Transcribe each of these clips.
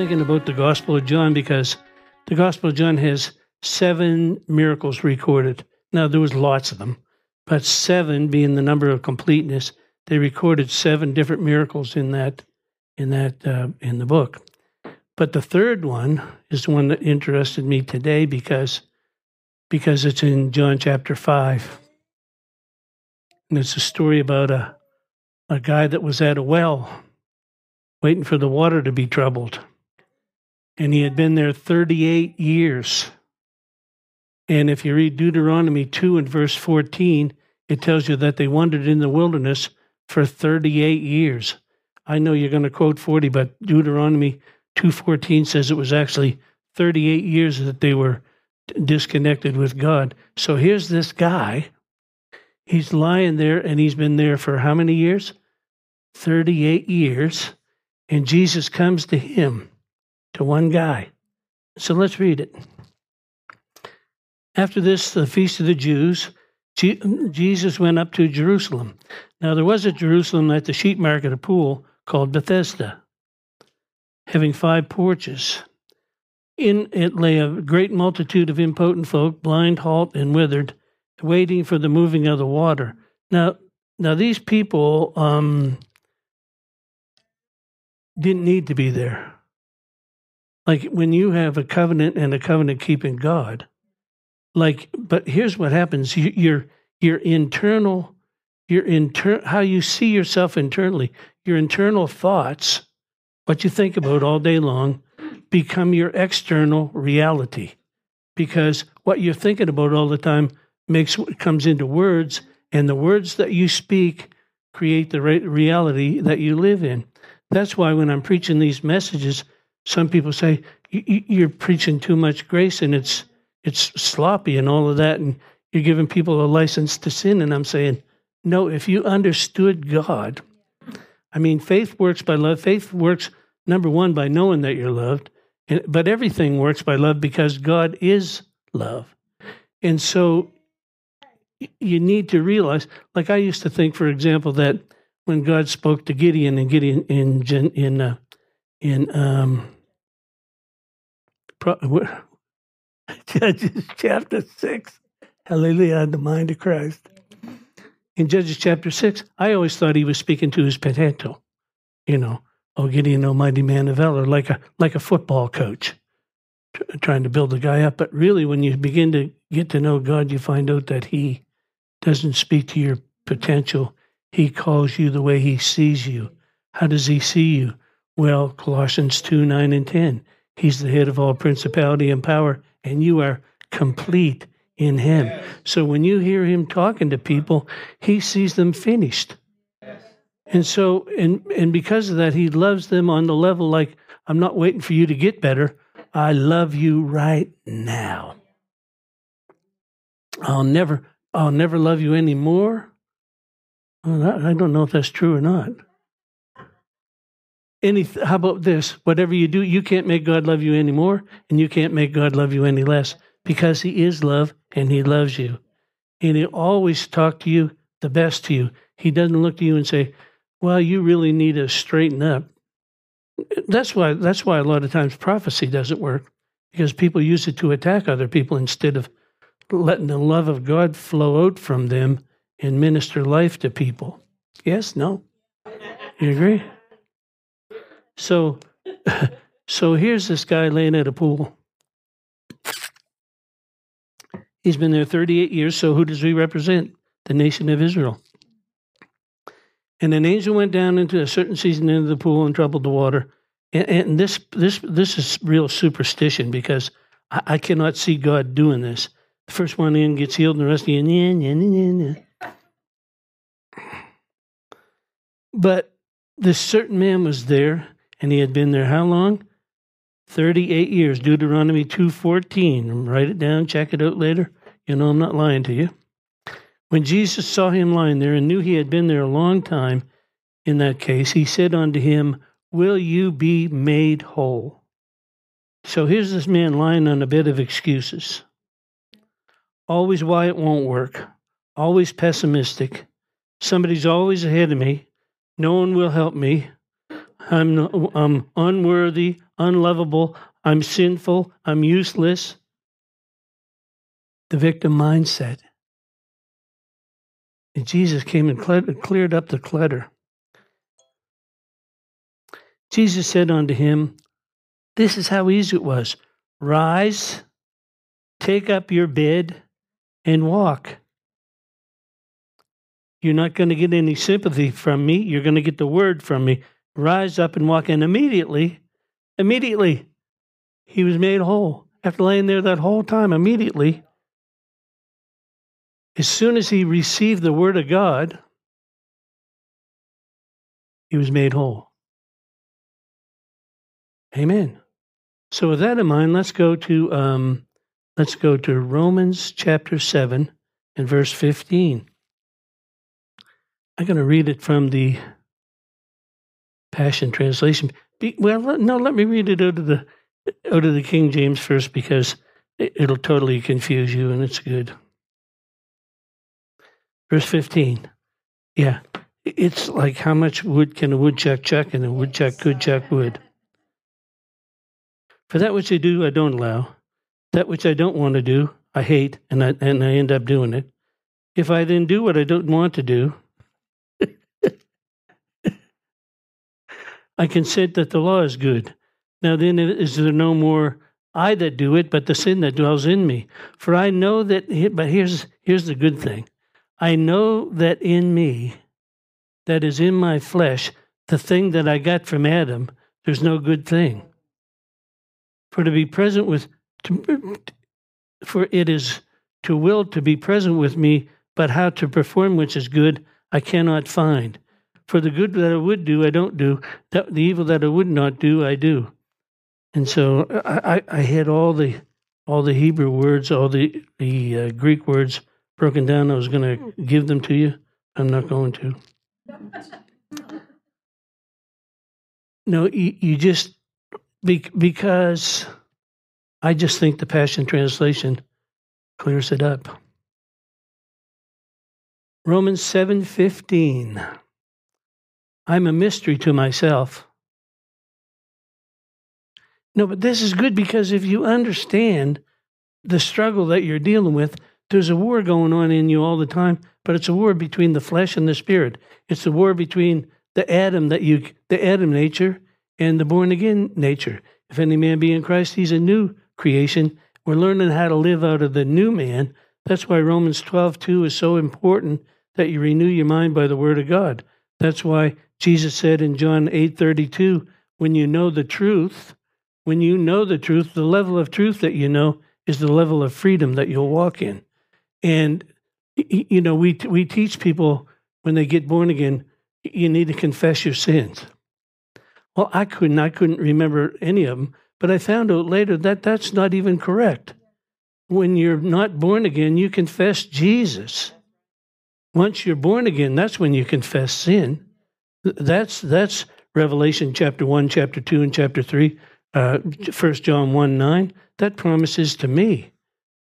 thinking about the Gospel of John because the Gospel of John has seven miracles recorded. Now there was lots of them, but seven being the number of completeness, they recorded seven different miracles in that in that uh, in the book. But the third one is the one that interested me today because because it's in John chapter five, and it's a story about a a guy that was at a well waiting for the water to be troubled. And he had been there 38 years. And if you read Deuteronomy 2 and verse 14, it tells you that they wandered in the wilderness for 38 years. I know you're going to quote 40, but Deuteronomy 2:14 says it was actually 38 years that they were disconnected with God. So here's this guy. He's lying there and he's been there for how many years? 38 years. And Jesus comes to him, to one guy. So let's read it. After this, the feast of the Jews, Jesus went up to Jerusalem. Now there was at Jerusalem at the sheep market a pool called Bethesda, having five porches. In it lay a great multitude of impotent folk, blind, halt, and withered, waiting for the moving of the water. Now, now these people um, didn't need to be there. Like when you have a covenant and a covenant keeping God, like, but here's what happens: your your internal, your inter, how you see yourself internally, your internal thoughts, what you think about all day long, become your external reality, because what you're thinking about all the time makes what comes into words, and the words that you speak create the reality that you live in. That's why when I'm preaching these messages, some people say you're preaching too much grace and it's it's sloppy and all of that, and you're giving people a license to sin. And I'm saying, no. If you understood God, I mean, faith works by love. Faith works number one by knowing that you're loved, but everything works by love because God is love. And so you need to realize, like I used to think, for example, that when God spoke to Gideon and Gideon in in uh, in um, Judges chapter six. Hallelujah, the mind of Christ. In Judges chapter six, I always thought he was speaking to his potential. You know, oh Gideon, almighty man of valor, like a like a football coach, trying to build the guy up. But really, when you begin to get to know God, you find out that He doesn't speak to your potential. He calls you the way he sees you. How does he see you? Well, Colossians 2 9 and 10. He's the head of all principality and power, and you are complete in him. Yes. So when you hear him talking to people, he sees them finished. Yes. And so, and, and because of that, he loves them on the level like, I'm not waiting for you to get better. I love you right now. I'll never, I'll never love you anymore. Well, I don't know if that's true or not. Any, how about this? Whatever you do, you can't make God love you anymore, and you can't make God love you any less because He is love and He loves you. And He'll always talk to you the best to you. He doesn't look to you and say, Well, you really need to straighten up. That's why that's why a lot of times prophecy doesn't work, because people use it to attack other people instead of letting the love of God flow out from them and minister life to people. Yes, no? You agree? So so here's this guy laying at a pool. He's been there 38 years, so who does he represent? The nation of Israel. And an angel went down into a certain season into the pool and troubled the water. And, and this this this is real superstition because I, I, cannot see God doing this. The first one in gets healed, and the rest of you, yeah, yeah, yeah, yeah. But this certain man was there, and he had been there how long? 38 years. Deuteronomy 2.14. Write it down, check it out later. You know I'm not lying to you. When Jesus saw him lying there and knew he had been there a long time, in that case, he said unto him, Will you be made whole? So here's this man lying on a bed of excuses. Always why it won't work. Always pessimistic. Somebody's always ahead of me. No one will help me. I'm, I'm unworthy. unlovable, I'm sinful, I'm useless. The victim mindset. And Jesus came and cleared up the clutter. Jesus said unto him, This is how easy it was rise, take up your bed, and walk. You're not going to get any sympathy from me. You're going to get the word from me. Rise up and walk. And immediately, immediately, he was made whole. After laying there that whole time, immediately, as soon as he received the word of God, he was made whole. Amen. So with that in mind, let's go to um, let's go to Romans chapter seven and verse fifteen. I'm going to read it from the Passion Translation. Be, well, no, let me read it out of the out of the King James first because it, it'll totally confuse you, and it's good. Verse fifteen. Yeah, it's like how much wood can a woodchuck chuck, and a woodchuck could chuck wood. For that which I do, I don't allow. That which I don't want to do, I hate, and I, and I end up doing it. If I then do what I don't want to do, I consent that the law is good. Now then, is there no more I that do it, but the sin that dwells in me? For I know that, but here's, here's the good thing I know that in me, that is in my flesh, the thing that I got from Adam, there's no good thing for to be present with, to, for it is to will to be present with me, but how to perform which is good, I cannot find. For the good that I would do, I don't do. That, the evil that I would not do, I do. And so I, I, had all the all the Hebrew words, all the the uh, Greek words broken down. I was going to give them to you. I'm not going to. No, you, you just be- because I just think the Passion Translation clears it up. Romans 7:15 I'm a mystery to myself. No, but this is good because if you understand the struggle that you're dealing with, there's a war going on in you all the time, but it's a war between the flesh and the spirit. It's a war between the Adam that you the Adam nature and the born again nature. If any man be in Christ, he's a new creation. We're learning how to live out of the new man. That's why Romans 12, 2 is so important that you renew your mind by the word of God. That's why Jesus said in John 8, 32, when you know the truth, when you know the truth, the level of truth that you know is the level of freedom that you'll walk in. And, you know, we, we teach people when they get born again, you need to confess your sins. Well, I couldn't. I couldn't remember any of them. But I found out later that that's not even correct. When you're not born again, you confess Jesus. Once you're born again, that's when you confess sin. That's that's Revelation chapter one, chapter two, and chapter three. Uh, First John one nine. That promises to me.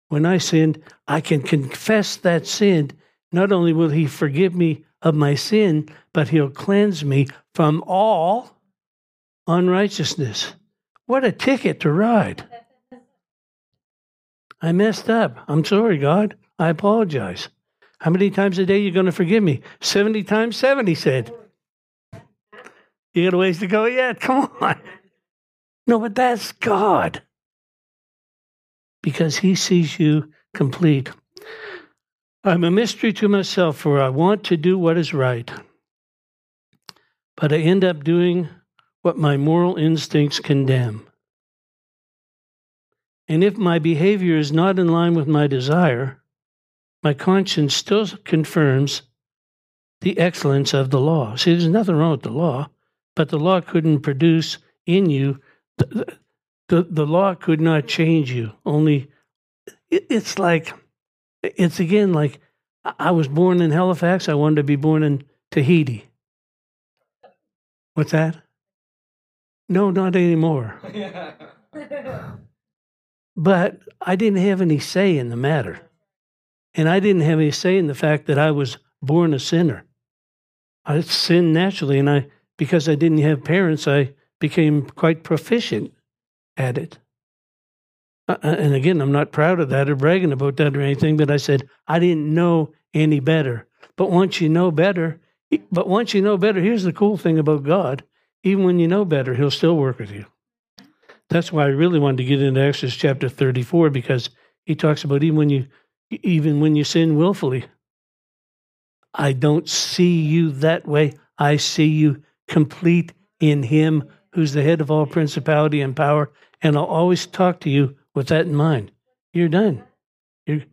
When I sinned, I can confess that sin. Not only will He forgive me of my sin, but He'll cleanse me from all unrighteousness. What a ticket to ride. I messed up. I'm sorry, God. I apologize. How many times a day are you going to forgive me? 70 times 70 said. You got a ways to go yet? Come on. No, but that's God. Because he sees you complete. I'm a mystery to myself, for I want to do what is right. But I end up doing what my moral instincts condemn. And if my behavior is not in line with my desire, my conscience still confirms the excellence of the law. See, there's nothing wrong with the law, but the law couldn't produce in you, the, the, the law could not change you. Only, it, it's like, it's again like I was born in Halifax, I wanted to be born in Tahiti. What's that? No, not anymore. but I didn't have any say in the matter. And I didn't have any say in the fact that I was born a sinner. I sinned naturally, and I because I didn't have parents, I became quite proficient at it. Uh, uh, and again, I'm not proud of that or bragging about that or anything, but I said, I didn't know any better. But once you know better, but once you know better, here's the cool thing about God. Even when you know better, he'll still work with you. That's why I really wanted to get into Exodus chapter 34 because he talks about even when you even when you sin willfully. I don't see you that way. I see you complete in him who's the head of all principality and power. And I'll always talk to you with that in mind. You're done. You're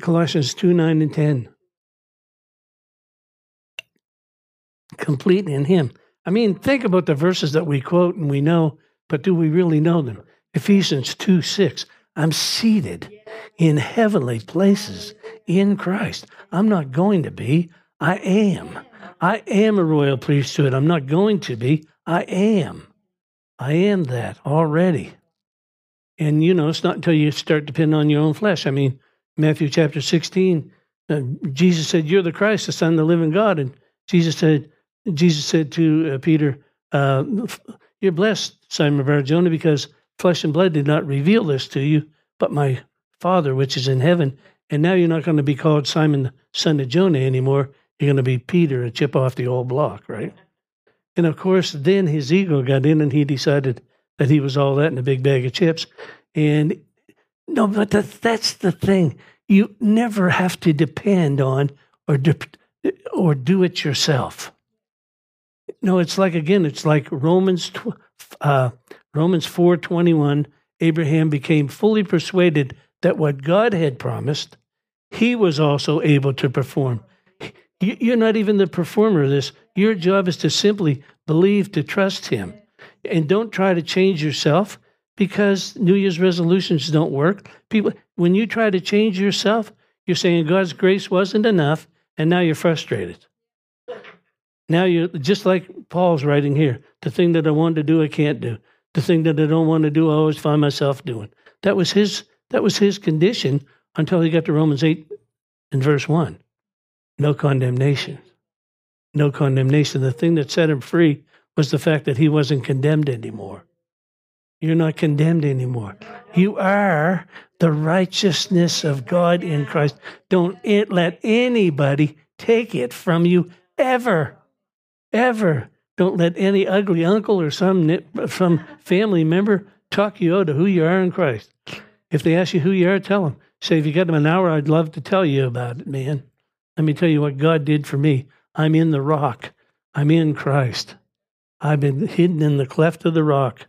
Colossians 2 9 and 10. Complete in Him. I mean, think about the verses that we quote and we know, but do we really know them? Ephesians 2 6. I'm seated in heavenly places in Christ. I'm not going to be, I am. I am a royal priesthood. I'm not going to be, I am. I am that already. And, you know, it's not until you start depending on your own flesh. I mean, Matthew chapter 16, uh, Jesus said, You're the Christ, the Son of the living God. And Jesus said, Jesus said to uh, Peter, uh, You're blessed, Simon Barjona, because flesh and blood did not reveal this to you, but my Father which is in heaven. And now you're not going to be called Simon, the son of Jonah anymore. You're going to be Peter, a chip off the old block, right? And of course, then his ego got in and he decided that he was all that in a big bag of chips. And no, but that, that's the thing. You never have to depend on or de- or do it yourself. No, it's like again, it's like Romans tw- uh, Romans four twenty one. Abraham became fully persuaded that what God had promised, he was also able to perform. You're not even the performer of this. Your job is to simply believe, to trust Him, and don't try to change yourself because New Year's resolutions don't work. People, when you try to change yourself, you're saying God's grace wasn't enough, and now you're frustrated. Now you're just like Paul's writing here. The thing that I wanted to do, I can't do. The thing that I don't want to do, I always find myself doing. That was his. That was his condition until he got to Romans eight and verse one. No condemnation. No condemnation. The thing that set him free was the fact that he wasn't condemned anymore. You're not condemned anymore. You are the righteousness of God in Christ. Don't let anybody take it from you ever. Ever. Don't let any ugly uncle or some, some family member talk you out of who you are in Christ. If they ask you who you are, tell them. Say, if you got them an hour, I'd love to tell you about it, man. Let me tell you what God did for me. I'm in the rock. I'm in Christ. I've been hidden in the cleft of the rock.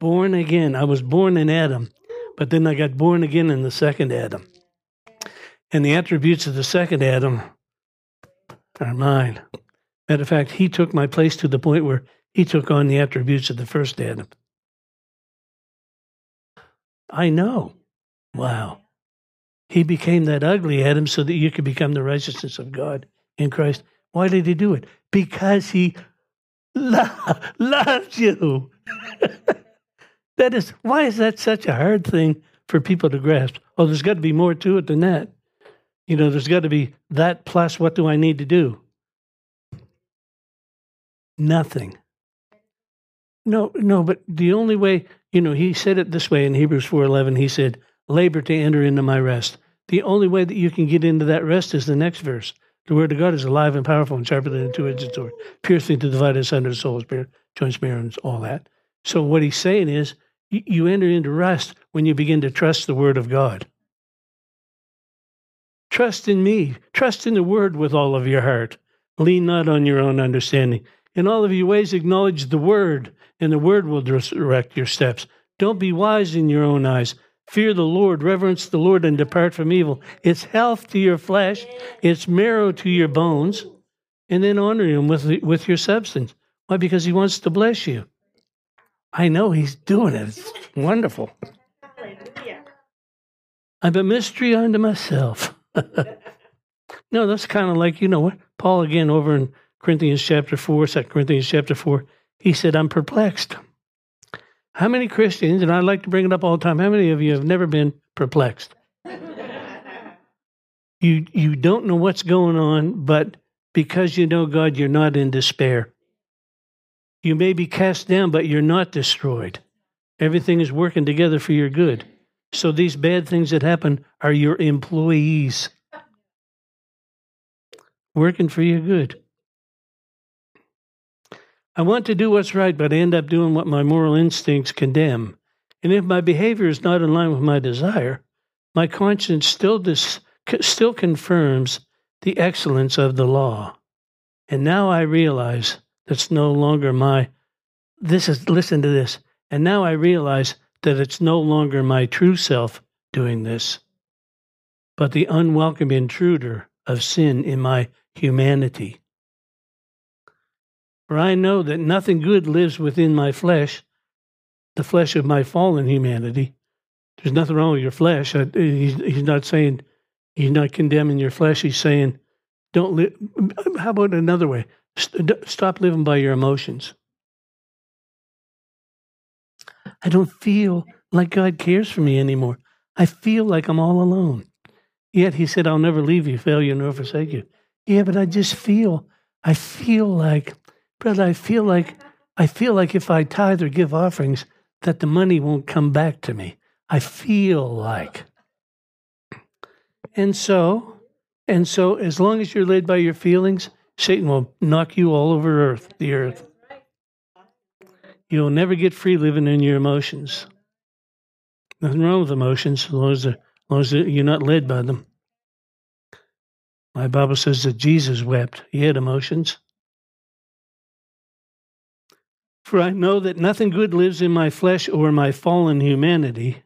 born again. I was born in Adam, but then I got born again in the second Adam. And the attributes of the second Adam are mine. Matter of fact, he took my place to the point where he took on the attributes of the first Adam. I know. Wow. He became that ugly Adam so that you could become the righteousness of God in Christ. Why did he do it? Because he lo- loves you. That is, why is that such a hard thing for people to grasp? Oh, there's got to be more to it than that. You know, there's got to be that plus what do I need to do? Nothing. No, no, but the only way, you know, he said it this way in Hebrews 4:11. He said, "Labor to enter into my rest." The only way that you can get into that rest is the next verse. The word of God is alive and powerful and sharper than a two-edged sword, piercing to divide the soul, spirit, joints, marrow, and all that. So what he's saying is, you enter into rest when you begin to trust the Word of God. Trust in me. Trust in the Word with all of your heart. Lean not on your own understanding. In all of your ways, acknowledge the Word, and the Word will direct your steps. Don't be wise in your own eyes. Fear the Lord, reverence the Lord, and depart from evil. It's health to your flesh, it's marrow to your bones, and then honor Him with, with your substance. Why? Because He wants to bless you. I know he's doing it. It's wonderful. I'm a mystery unto myself. no, that's kind of like, you know what? Paul again over in Corinthians chapter 4, 2 Corinthians chapter 4, he said, I'm perplexed. How many Christians, and I like to bring it up all the time, how many of you have never been perplexed? you you don't know what's going on, but because you know God, you're not in despair. You may be cast down, but you're not destroyed. Everything is working together for your good. So these bad things that happen are your employees working for your good. I want to do what's right, but I end up doing what my moral instincts condemn. And if my behavior is not in line with my desire, my conscience still dis- still confirms the excellence of the law. And now I realize that's no longer my this is listen to this. And now I realize that it's no longer my true self doing this, but the unwelcome intruder of sin in my humanity. For I know that nothing good lives within my flesh, the flesh of my fallen humanity. There's nothing wrong with your flesh. He's not saying, he's not condemning your flesh. He's saying, don't live. How about another way? Stop living by your emotions. I don't feel like God cares for me anymore. I feel like I'm all alone. Yet he said, I'll never leave you, fail you, nor forsake you. Yeah, but I just feel, I feel like, brother, I feel like, I feel like if I tithe or give offerings, that the money won't come back to me. I feel like. And so, and so, as long as you're led by your feelings, Satan will knock you all over earth, the earth. You'll never get free living in your emotions. Nothing wrong with emotions as long as, as long as you're not led by them. My Bible says that Jesus wept. He had emotions. For I know that nothing good lives in my flesh or my fallen humanity.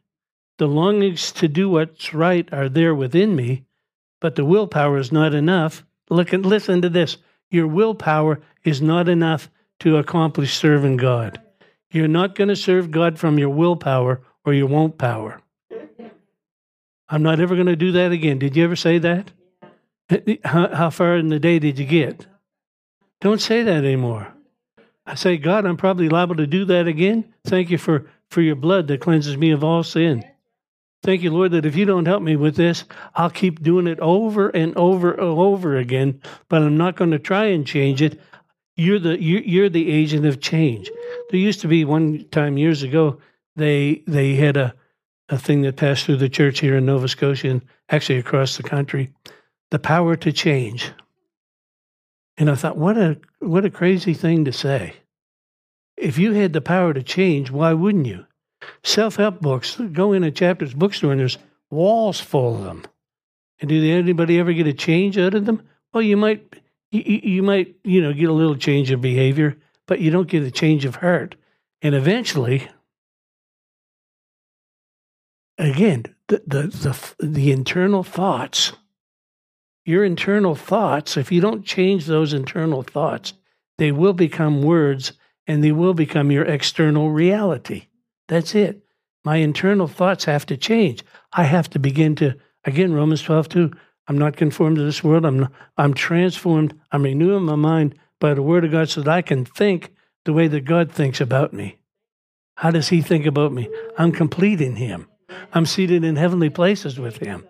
The longings to do what's right are there within me, but the willpower is not enough. Look and listen to this. Your willpower is not enough to accomplish serving God. You're not going to serve God from your willpower or your won't power. I'm not ever going to do that again. Did you ever say that? How, how far in the day did you get? Don't say that anymore. I say, God, I'm probably liable to do that again. Thank you for, for your blood that cleanses me of all sin. Thank you, Lord, that if you don't help me with this, I'll keep doing it over and over and over again, but I'm not going to try and change it. You're the, you're the agent of change. There used to be one time years ago, they, they had a, a thing that passed through the church here in Nova Scotia and actually across the country the power to change. And I thought, what a what a crazy thing to say. If you had the power to change, why wouldn't you? Self help books, go in a chapter's bookstore and there's walls full of them. And did anybody ever get a change out of them? Well, you might, you, you might, you know, get a little change of behavior, but you don't get a change of heart. And eventually, again, the the the, the internal thoughts, your internal thoughts, if you don't change those internal thoughts, they will become words and they will become your external reality. That's it. My internal thoughts have to change. I have to begin to, again, Romans 12, 2, I'm not conformed to this world. I'm, I'm transformed. I'm renewing my mind by the word of God so that I can think the way that God thinks about me. How does he think about me? I'm complete in him. I'm seated in heavenly places with him.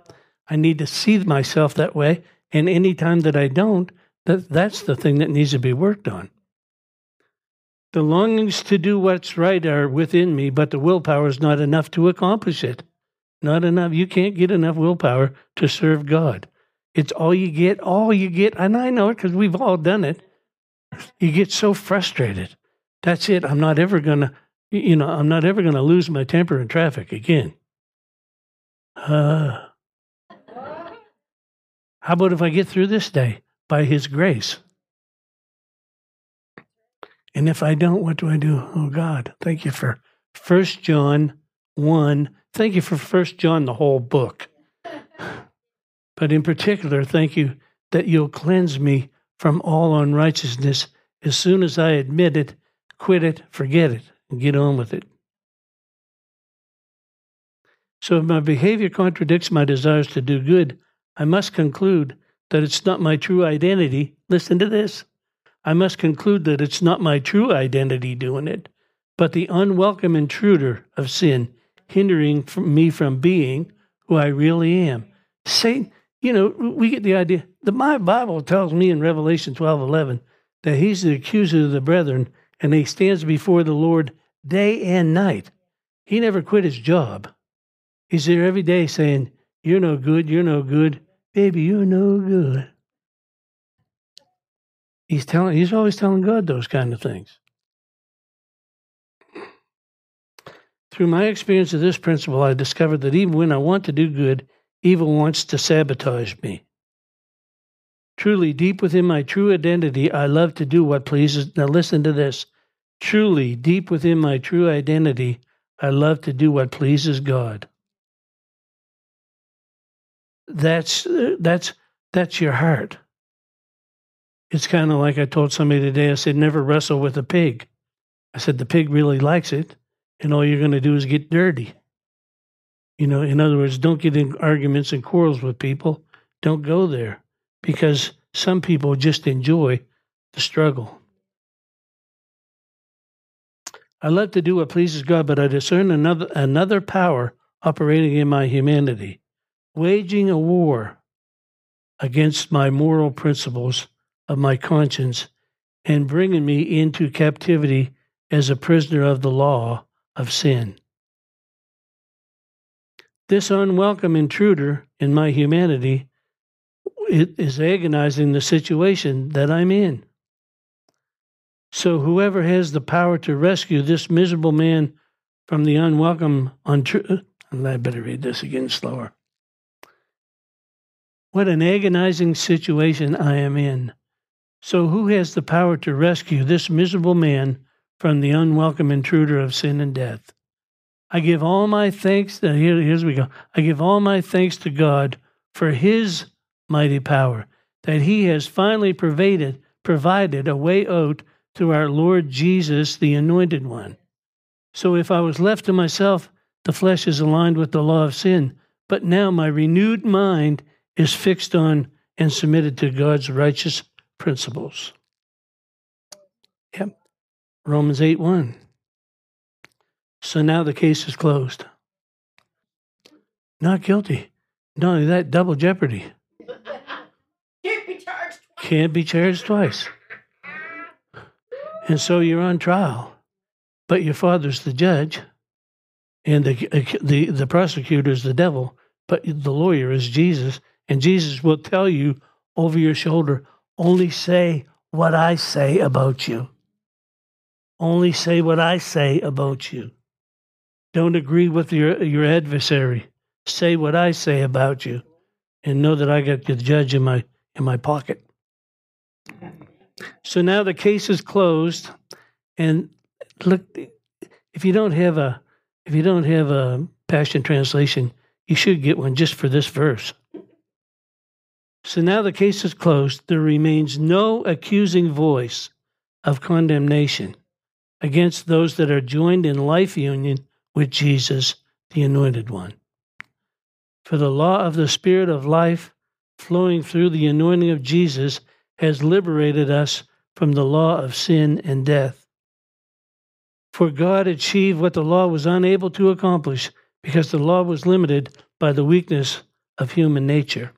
I need to see myself that way. And any time that I don't, that, that's the thing that needs to be worked on. The longings to do what's right are within me, but the willpower is not enough to accomplish it. Not enough. You can't get enough willpower to serve God. It's all you get, all you get. And I know it because we've all done it. You get so frustrated. That's it. I'm not ever going to, you know, I'm not ever going to lose my temper in traffic again. Uh, how about if I get through this day by His grace? And if I don't, what do I do? Oh God, thank you for First John 1. Thank you for First John, the whole book. But in particular, thank you that you'll cleanse me from all unrighteousness as soon as I admit it, quit it, forget it, and get on with it. So if my behavior contradicts my desires to do good, I must conclude that it's not my true identity. Listen to this. I must conclude that it's not my true identity doing it, but the unwelcome intruder of sin hindering from me from being who I really am. Satan, you know, we get the idea. The my Bible tells me in Revelation twelve eleven that he's the accuser of the brethren and he stands before the Lord day and night. He never quit his job. He's there every day saying, You're no good, you're no good, baby, you're no good. He's telling he's always telling God those kind of things. Through my experience of this principle, I discovered that even when I want to do good, evil wants to sabotage me. Truly, deep within my true identity, I love to do what pleases. Now, listen to this. Truly, deep within my true identity, I love to do what pleases God. That's uh, that's that's your heart. It's kind of like I told somebody today. I said, never wrestle with a pig. I said the pig really likes it, and all you're going to do is get dirty. You know, in other words, don't get in arguments and quarrels with people. Don't go there because some people just enjoy the struggle. I love to do what pleases God, but I discern another another power operating in my humanity, waging a war against my moral principles of my conscience and bringing me into captivity as a prisoner of the law of sin. This unwelcome intruder in my humanity is agonizing the situation that I'm in. So, whoever has the power to rescue this miserable man from the unwelcome, untruth, I better read this again slower. What an agonizing situation I am in. So, who has the power to rescue this miserable man from the unwelcome intruder of sin and death? I give all my thanks. Uh, here, here's we go. I give all my thanks to God for His mighty power, that He has finally provided provided a way out through our Lord Jesus, the Anointed One. So, if I was left to myself, the flesh is aligned with the law of sin. But now my renewed mind is fixed on and submitted to God's righteous principles. Yep. Romans 8 1. So now the case is closed. Not guilty. Not only that, double jeopardy. Can't be charged. twice. Can't be charged twice. And so you're on trial, but your father's the judge, and the the the prosecutor is the devil, but the lawyer is Jesus, and Jesus will tell you over your shoulder, only say what I say about you. Only say what I say about you. Don't agree with your, your adversary. Say what I say about you and know that I got the judge in my in my pocket. So now the case is closed and look if you don't have a if you don't have a passion translation, you should get one just for this verse. So now the case is closed. There remains no accusing voice of condemnation against those that are joined in life union with Jesus, the Anointed One. For the law of the Spirit of life flowing through the anointing of Jesus has liberated us from the law of sin and death. For God achieved what the law was unable to accomplish because the law was limited by the weakness of human nature.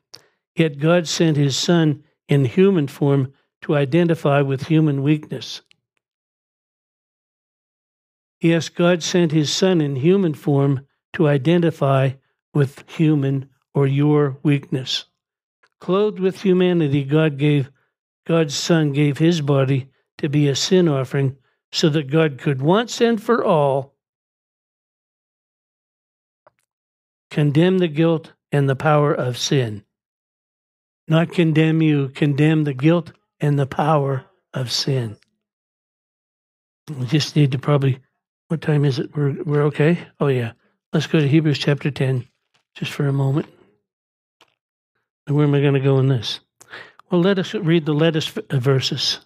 Yet God sent his Son in human form to identify with human weakness. Yes, God sent his Son in human form to identify with human or your weakness. Clothed with humanity, God gave God's Son gave his body to be a sin offering so that God could once and for all condemn the guilt and the power of sin. Not condemn you, condemn the guilt and the power of sin. We just need to probably what time is it? We're we're okay. Oh yeah. Let's go to Hebrews chapter ten, just for a moment. Where am I going to go in this? Well, let us read the lettuce uh, verses.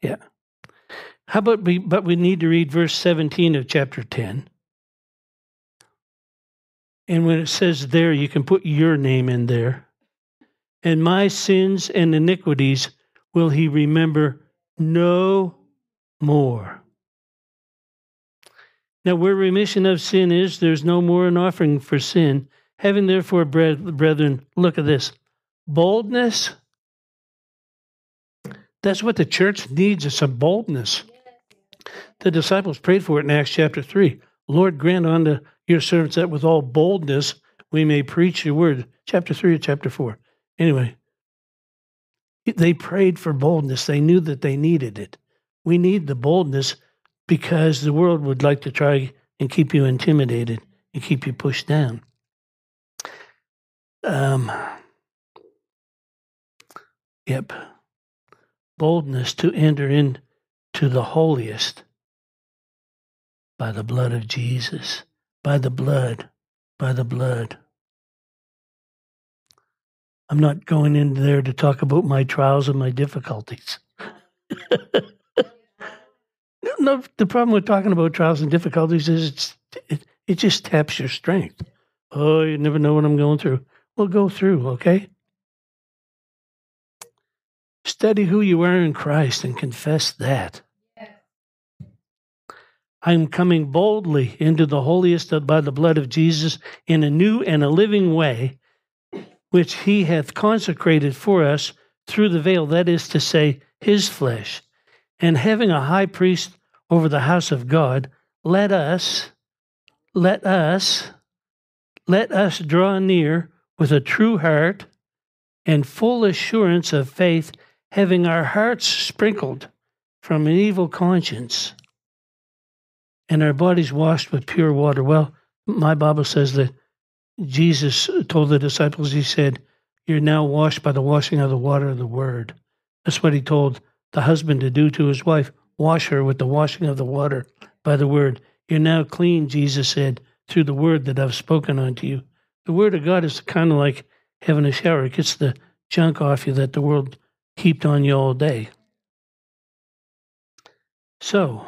Yeah. How about we? But we need to read verse seventeen of chapter ten. And when it says there, you can put your name in there. And my sins and iniquities will he remember no more. Now, where remission of sin is, there's no more an offering for sin. Having therefore, brethren, look at this boldness That's what the church needs is some boldness. The disciples prayed for it in Acts chapter 3. Lord, grant unto your servants that with all boldness we may preach your word. Chapter 3 or chapter 4. Anyway, they prayed for boldness. They knew that they needed it. We need the boldness because the world would like to try and keep you intimidated and keep you pushed down. Um, yep. Boldness to enter into the holiest by the blood of Jesus, by the blood, by the blood. I'm not going in there to talk about my trials and my difficulties. no, the problem with talking about trials and difficulties is it, it just taps your strength. Oh, you never know what I'm going through. Well, go through, okay? Study who you are in Christ and confess that. I'm coming boldly into the holiest by the blood of Jesus in a new and a living way, which he hath consecrated for us through the veil, that is to say, his flesh. And having a high priest over the house of God, let us, let us, let us draw near with a true heart and full assurance of faith, having our hearts sprinkled from an evil conscience and our bodies washed with pure water. Well, my Bible says that Jesus told the disciples, He said, You're now washed by the washing of the water of the Word. That's what He told the husband to do to his wife wash her with the washing of the water by the Word. You're now clean, Jesus said, through the Word that I've spoken unto you. The Word of God is kind of like having a shower, it gets the junk off you that the world heaped on you all day. So,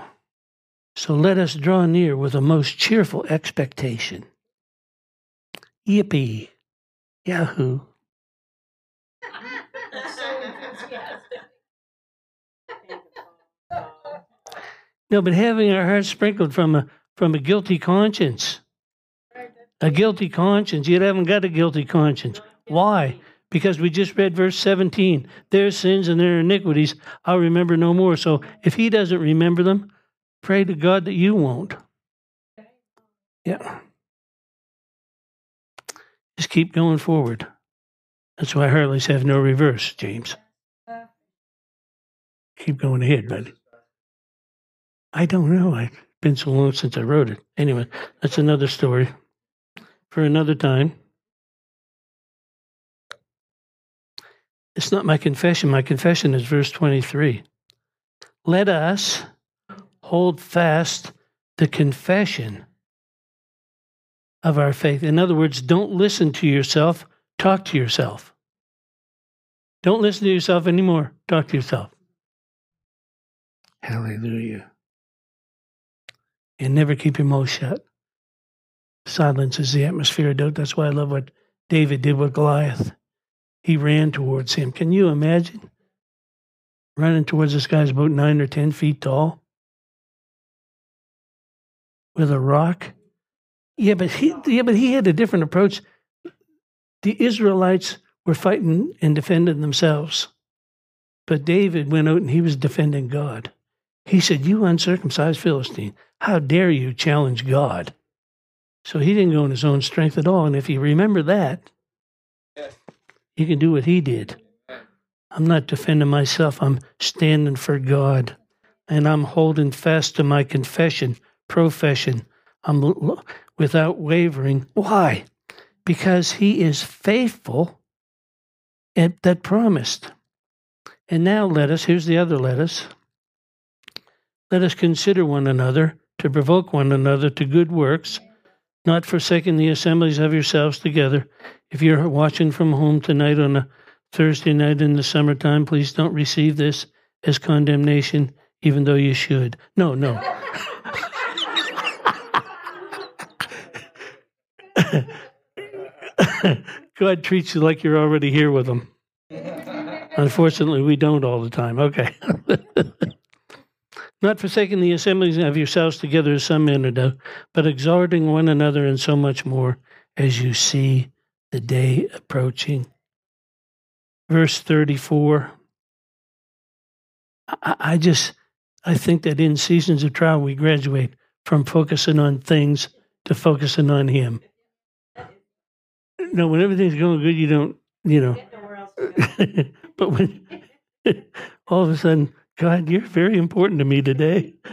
so let us draw near with a most cheerful expectation. Yippee! Yahoo! No, but having our hearts sprinkled from a from a guilty conscience. A guilty conscience. You haven't got a guilty conscience. Why? Because we just read verse 17. Their sins and their iniquities I'll remember no more. So if he doesn't remember them, Pray to God that you won't. Yeah. Just keep going forward. That's why Harleys have no reverse, James. Keep going ahead, buddy. I don't know. It's been so long since I wrote it. Anyway, that's another story for another time. It's not my confession. My confession is verse 23. Let us hold fast the confession of our faith. In other words, don't listen to yourself, talk to yourself. Don't listen to yourself anymore, talk to yourself. Hallelujah. And never keep your mouth shut. Silence is the atmosphere of doubt. That's why I love what David did with Goliath. He ran towards him. Can you imagine running towards this guy's about nine or ten feet tall? With a rock. Yeah, but he yeah, but he had a different approach. The Israelites were fighting and defending themselves. But David went out and he was defending God. He said, You uncircumcised Philistine, how dare you challenge God? So he didn't go in his own strength at all. And if you remember that, you can do what he did. I'm not defending myself, I'm standing for God. And I'm holding fast to my confession profession I'm without wavering. Why? Because he is faithful at that promised. And now let us, here's the other let us. Let us consider one another to provoke one another to good works, not forsaking the assemblies of yourselves together. If you're watching from home tonight on a Thursday night in the summertime, please don't receive this as condemnation, even though you should. No, no. God treats you like you're already here with Him. Unfortunately, we don't all the time. Okay. Not forsaking the assemblies of yourselves together as some men do, but exhorting one another and so much more as you see the day approaching. Verse 34 I, I just, I think that in seasons of trial, we graduate from focusing on things to focusing on Him. No, when everything's going good, you don't, you know. but when all of a sudden, God, you're very important to me today.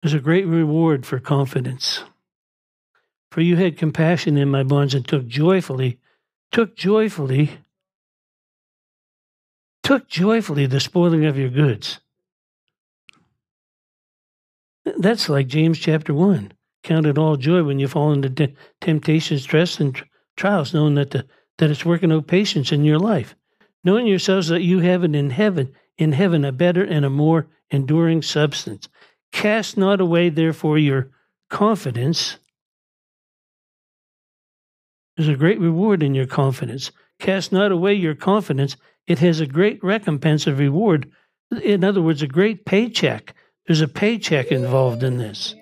There's a great reward for confidence. For you had compassion in my bonds and took joyfully, took joyfully, took joyfully the spoiling of your goods. That's like James chapter 1. Count it all joy when you fall into t- temptation, stress, and tr- trials, knowing that, the, that it's working out patience in your life. Knowing yourselves that you have it in heaven, in heaven, a better and a more enduring substance. Cast not away, therefore, your confidence, there's a great reward in your confidence. Cast not away your confidence. It has a great recompense of reward. In other words, a great paycheck. There's a paycheck involved in this.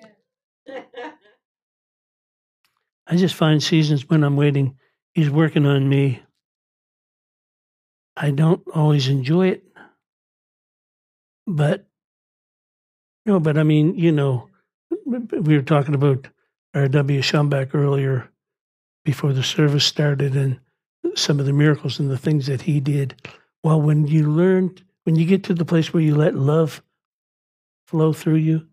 I just find seasons when I'm waiting, he's working on me. I don't always enjoy it. But, no, but I mean, you know, we were talking about R.W. Schambach earlier before the service started and some of the miracles and the things that he did. Well, when you learn, when you get to the place where you let love flow through you,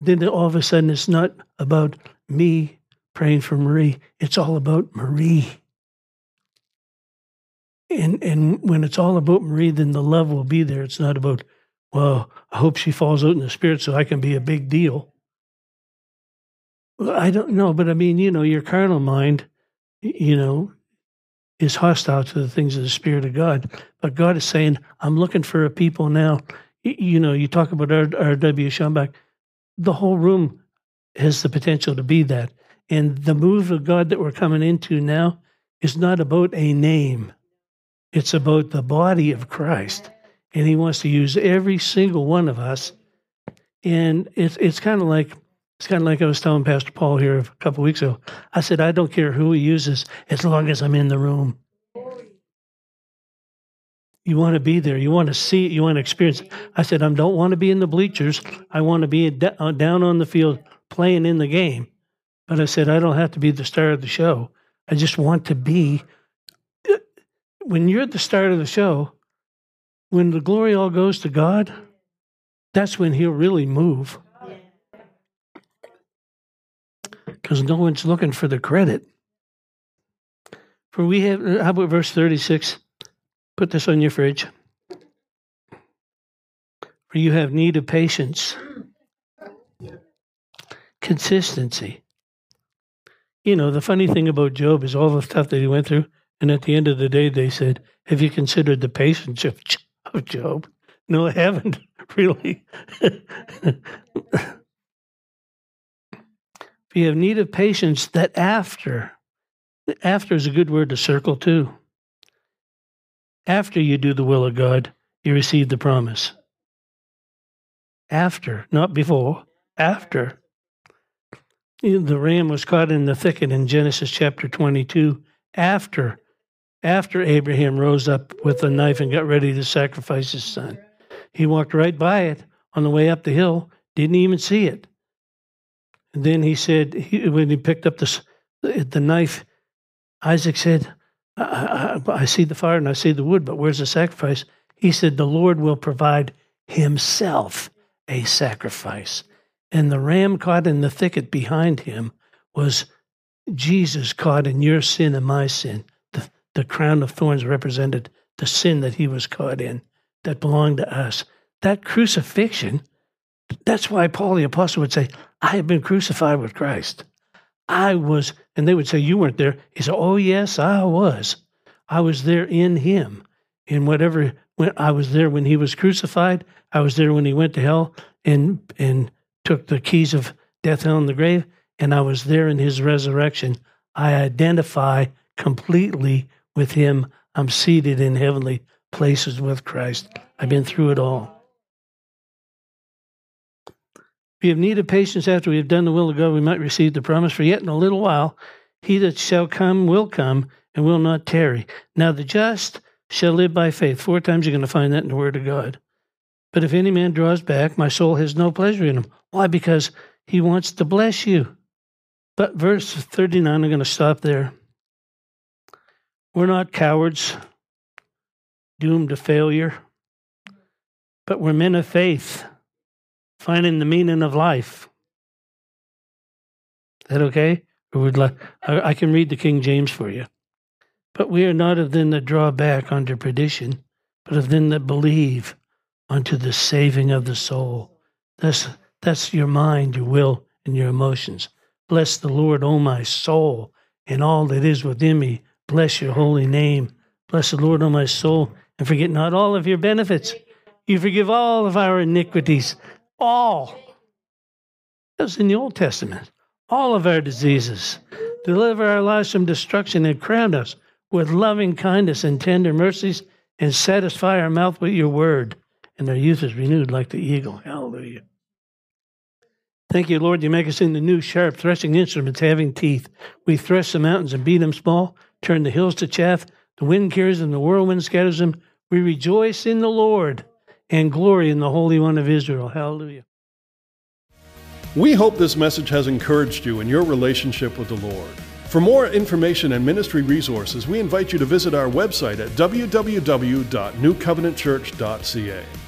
then all of a sudden it's not about me praying for Marie. It's all about Marie. And and when it's all about Marie, then the love will be there. It's not about, well, I hope she falls out in the spirit so I can be a big deal. Well, I don't know, but I mean, you know, your carnal mind, you know, is hostile to the things of the Spirit of God. But God is saying, I'm looking for a people now. You know, you talk about R.W. Schambach, the whole room has the potential to be that. And the move of God that we're coming into now is not about a name, it's about the body of Christ. And He wants to use every single one of us. And it's, it's kind of like, it's kind of like I was telling Pastor Paul here a couple weeks ago. I said, I don't care who he uses as long as I'm in the room. You want to be there. You want to see it. You want to experience it. I said, I don't want to be in the bleachers. I want to be uh, down on the field playing in the game. But I said, I don't have to be the star of the show. I just want to be. When you're the start of the show, when the glory all goes to God, that's when He'll really move because no one's looking for the credit. For we have, how about verse 36? Put this on your fridge. For you have need of patience, consistency. You know, the funny thing about Job is all the stuff that he went through. And at the end of the day, they said, Have you considered the patience of, of Job? No, I haven't, really. you have need of patience that after, after is a good word to circle too. After you do the will of God, you receive the promise. After, not before, after. The ram was caught in the thicket in Genesis chapter 22 after after Abraham rose up with a knife and got ready to sacrifice his son. He walked right by it on the way up the hill, didn't even see it. And then he said, he, when he picked up the, the knife, Isaac said, I, I, I see the fire and I see the wood, but where's the sacrifice? He said, The Lord will provide himself a sacrifice. And the ram caught in the thicket behind him was Jesus caught in your sin and my sin. The, the crown of thorns represented the sin that he was caught in that belonged to us. That crucifixion, that's why Paul the Apostle would say, I have been crucified with Christ. I was, and they would say, You weren't there. He said, Oh, yes, I was. I was there in him. In whatever, when I was there when he was crucified, I was there when he went to hell and, and took the keys of death, hell, and the grave, and I was there in his resurrection. I identify completely with him. I'm seated in heavenly places with Christ. I've been through it all. We have need of patience after we have done the will of God, we might receive the promise. For yet in a little while, he that shall come will come and will not tarry. Now the just shall live by faith. Four times you're going to find that in the Word of God. But if any man draws back, my soul has no pleasure in him. Why? Because he wants to bless you. But verse 39, I'm going to stop there. We're not cowards doomed to failure, but we're men of faith, finding the meaning of life. Is that okay? Or would like I, can read the King James for you. But we are not of them that draw back unto perdition, but of them that believe unto the saving of the soul. That's that's your mind, your will, and your emotions. Bless the Lord, O my soul, and all that is within me. Bless your holy name. Bless the Lord, O my soul, and forget not all of your benefits. You forgive all of our iniquities. All. That was in the Old Testament. All of our diseases. Deliver our lives from destruction and crown us with loving kindness and tender mercies and satisfy our mouth with your word. And our youth is renewed like the eagle. Hallelujah. Thank you, Lord. You make us into new, sharp threshing instruments having teeth. We thresh the mountains and beat them small, turn the hills to chaff. The wind carries them, the whirlwind scatters them. We rejoice in the Lord and glory in the Holy One of Israel. Hallelujah. We hope this message has encouraged you in your relationship with the Lord. For more information and ministry resources, we invite you to visit our website at www.newcovenantchurch.ca.